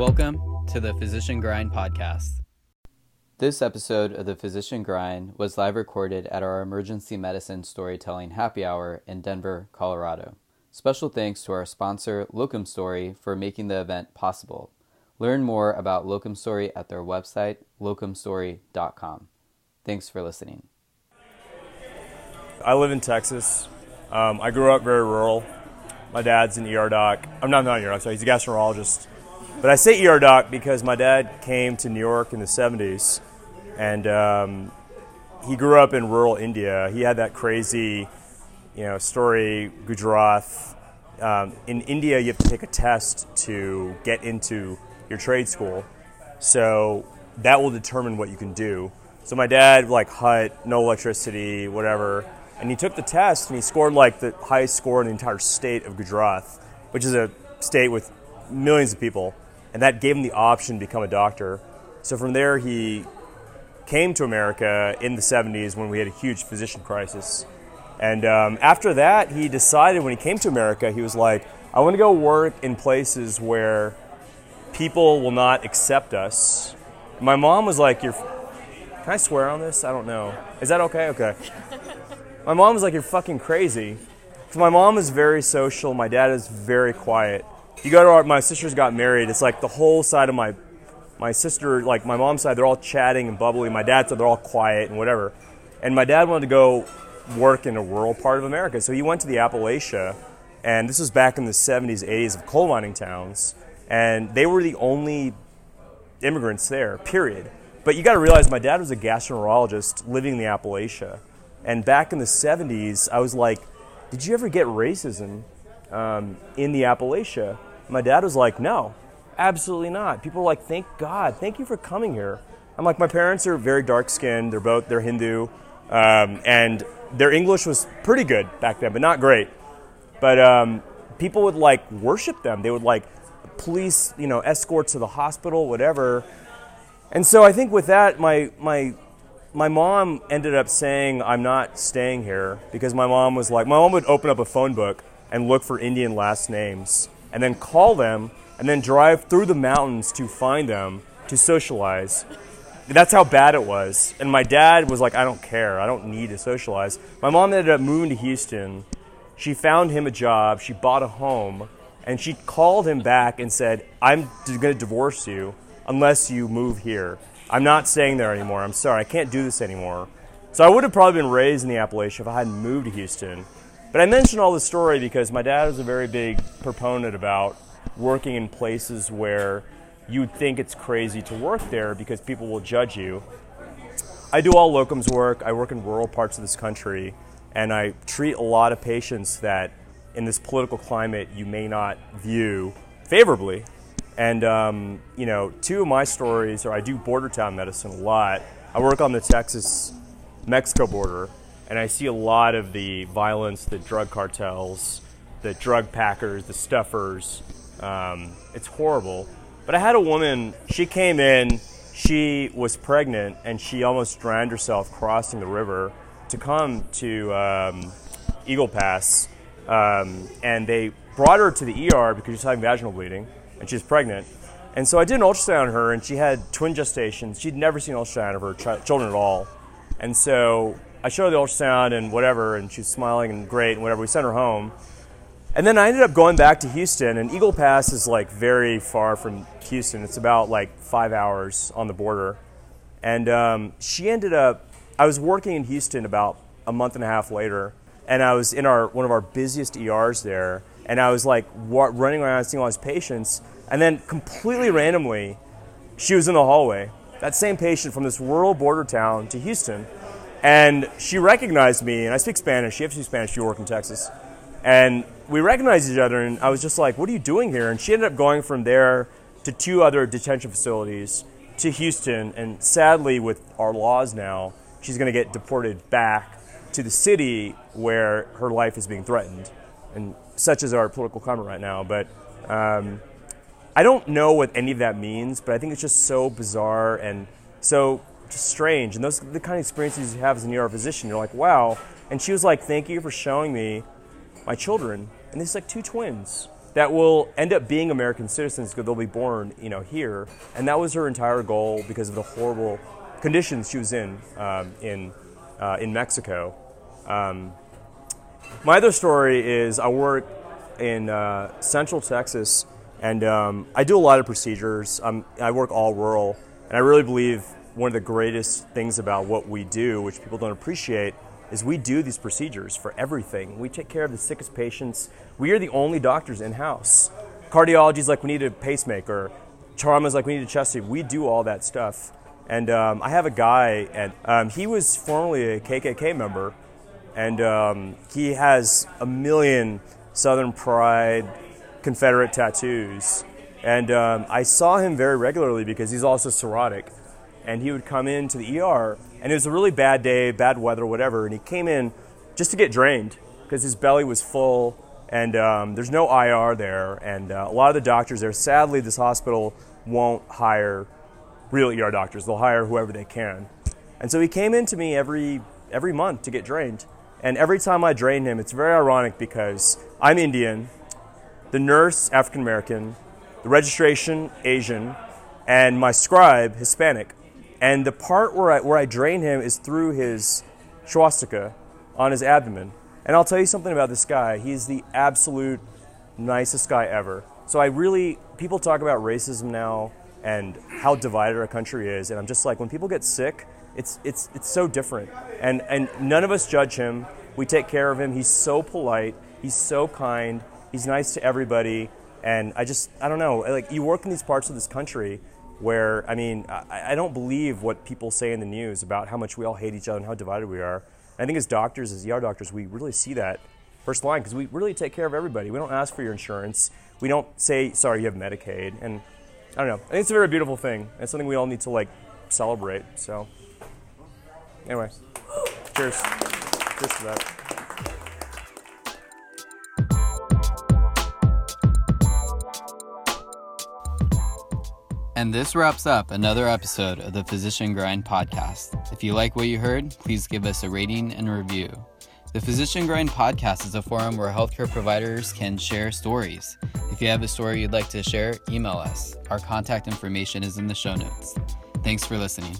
Welcome to the Physician Grind podcast. This episode of the Physician Grind was live recorded at our emergency medicine storytelling happy hour in Denver, Colorado. Special thanks to our sponsor, Locum Story, for making the event possible. Learn more about Locum Story at their website, locumstory.com. Thanks for listening. I live in Texas. Um, I grew up very rural. My dad's an ER doc. I'm not, not an ER doc, sorry, he's a gastroenterologist. But I say ER doc because my dad came to New York in the 70s and um, he grew up in rural India. He had that crazy, you know, story, Gujarat. Um, in India, you have to take a test to get into your trade school. So that will determine what you can do. So my dad, like hut, no electricity, whatever and he took the test and he scored like the highest score in the entire state of Gujarat, which is a state with millions of people, and that gave him the option to become a doctor. So from there, he came to America in the 70s when we had a huge physician crisis. And um, after that, he decided when he came to America, he was like, I want to go work in places where people will not accept us. My mom was like, You're. Can I swear on this? I don't know. Is that okay? Okay. My mom was like, You're fucking crazy. Because my mom is very social, my dad is very quiet. You go to our, my sisters got married, it's like the whole side of my my sister, like my mom's side, they're all chatting and bubbly. My dad's side, they're all quiet and whatever. And my dad wanted to go work in a rural part of America. So he went to the Appalachia, and this was back in the 70s, 80s of coal mining towns. And they were the only immigrants there, period. But you got to realize my dad was a gastroenterologist living in the Appalachia. And back in the 70s, I was like, Did you ever get racism um, in the Appalachia? My dad was like, No, absolutely not. People were like, Thank God, thank you for coming here. I'm like, My parents are very dark skinned, they're both, they're Hindu, um, and their English was pretty good back then, but not great. But um, people would like worship them. They would like police, you know, escort to the hospital, whatever. And so I think with that, my, my my mom ended up saying, I'm not staying here because my mom was like, my mom would open up a phone book and look for Indian last names and then call them and then drive through the mountains to find them to socialize. That's how bad it was. And my dad was like, I don't care. I don't need to socialize. My mom ended up moving to Houston. She found him a job. She bought a home. And she called him back and said, I'm going to divorce you unless you move here. I'm not staying there anymore. I'm sorry, I can't do this anymore. So I would have probably been raised in the Appalachia if I hadn't moved to Houston. But I mention all this story because my dad was a very big proponent about working in places where you'd think it's crazy to work there because people will judge you. I do all locums work. I work in rural parts of this country, and I treat a lot of patients that in this political climate you may not view favorably. And um, you know, two of my stories are I do border town medicine a lot. I work on the Texas Mexico border, and I see a lot of the violence, the drug cartels, the drug packers, the stuffers. Um, it's horrible. But I had a woman, she came in, she was pregnant, and she almost drowned herself crossing the river to come to um, Eagle Pass. Um, and they brought her to the ER because she was having vaginal bleeding and she was pregnant. And so I did an ultrasound on her, and she had twin gestations. She'd never seen an ultrasound of her ch- children at all. And so I showed her the ultrasound and whatever, and she's smiling and great and whatever. We sent her home. And then I ended up going back to Houston, and Eagle Pass is like very far from Houston. It's about like five hours on the border. And um, she ended up, I was working in Houston about a month and a half later, and I was in our one of our busiest ERs there, and I was like running around seeing all these patients, and then completely randomly, she was in the hallway. That same patient from this rural border town to Houston, and she recognized me, and I speak Spanish. She speaks Spanish. She works in Texas, and we recognized each other. And I was just like, "What are you doing here?" And she ended up going from there to two other detention facilities to Houston, and sadly, with our laws now, she's going to get deported back to the city where her life is being threatened, and such is our political climate right now. But um, I don't know what any of that means, but I think it's just so bizarre and so strange. And those the kind of experiences you have as an ER physician. You're like, wow. And she was like, thank you for showing me my children. And there's like two twins. that will end up being American citizens because they'll be born, you know, here. And that was her entire goal because of the horrible conditions she was in um, in uh, in Mexico. Um, my other story is I work in uh, Central Texas, and um, I do a lot of procedures. I work all rural, and I really believe one of the greatest things about what we do, which people don't appreciate, is we do these procedures for everything. We take care of the sickest patients. We are the only doctors in house. Cardiology is like we need a pacemaker. Trauma is like we need a chest tube. We do all that stuff. And um, I have a guy, and um, he was formerly a KKK member, and um, he has a million Southern Pride Confederate tattoos. And um, I saw him very regularly because he's also cirrhotic. And he would come in to the ER and it was a really bad day, bad weather, whatever. And he came in just to get drained because his belly was full and um, there's no IR there. And uh, a lot of the doctors there, sadly, this hospital won't hire real ER doctors. They'll hire whoever they can. And so he came in to me every every month to get drained. And every time I drained him, it's very ironic because I'm Indian, the nurse African American, the registration Asian, and my scribe Hispanic. And the part where I, where I drain him is through his swastika on his abdomen. And I'll tell you something about this guy. He's the absolute nicest guy ever. So I really, people talk about racism now and how divided our country is. And I'm just like, when people get sick, it's, it's, it's so different. And, and none of us judge him. We take care of him. He's so polite. He's so kind. He's nice to everybody. And I just, I don't know, like you work in these parts of this country where, I mean, I, I, don't believe what people say in the news about how much we all hate each other and how divided we are. I think as doctors, as ER doctors, we really see that first line because we really take care of everybody. We don't ask for your insurance. We don't say, sorry, you have Medicaid. And I don't know. I think it's a very beautiful thing. It's something we all need to like celebrate. So, anyway, cheers. Cheers to that. And this wraps up another episode of the Physician Grind podcast. If you like what you heard, please give us a rating and review. The Physician Grind podcast is a forum where healthcare providers can share stories. If you have a story you'd like to share, email us. Our contact information is in the show notes. Thanks for listening.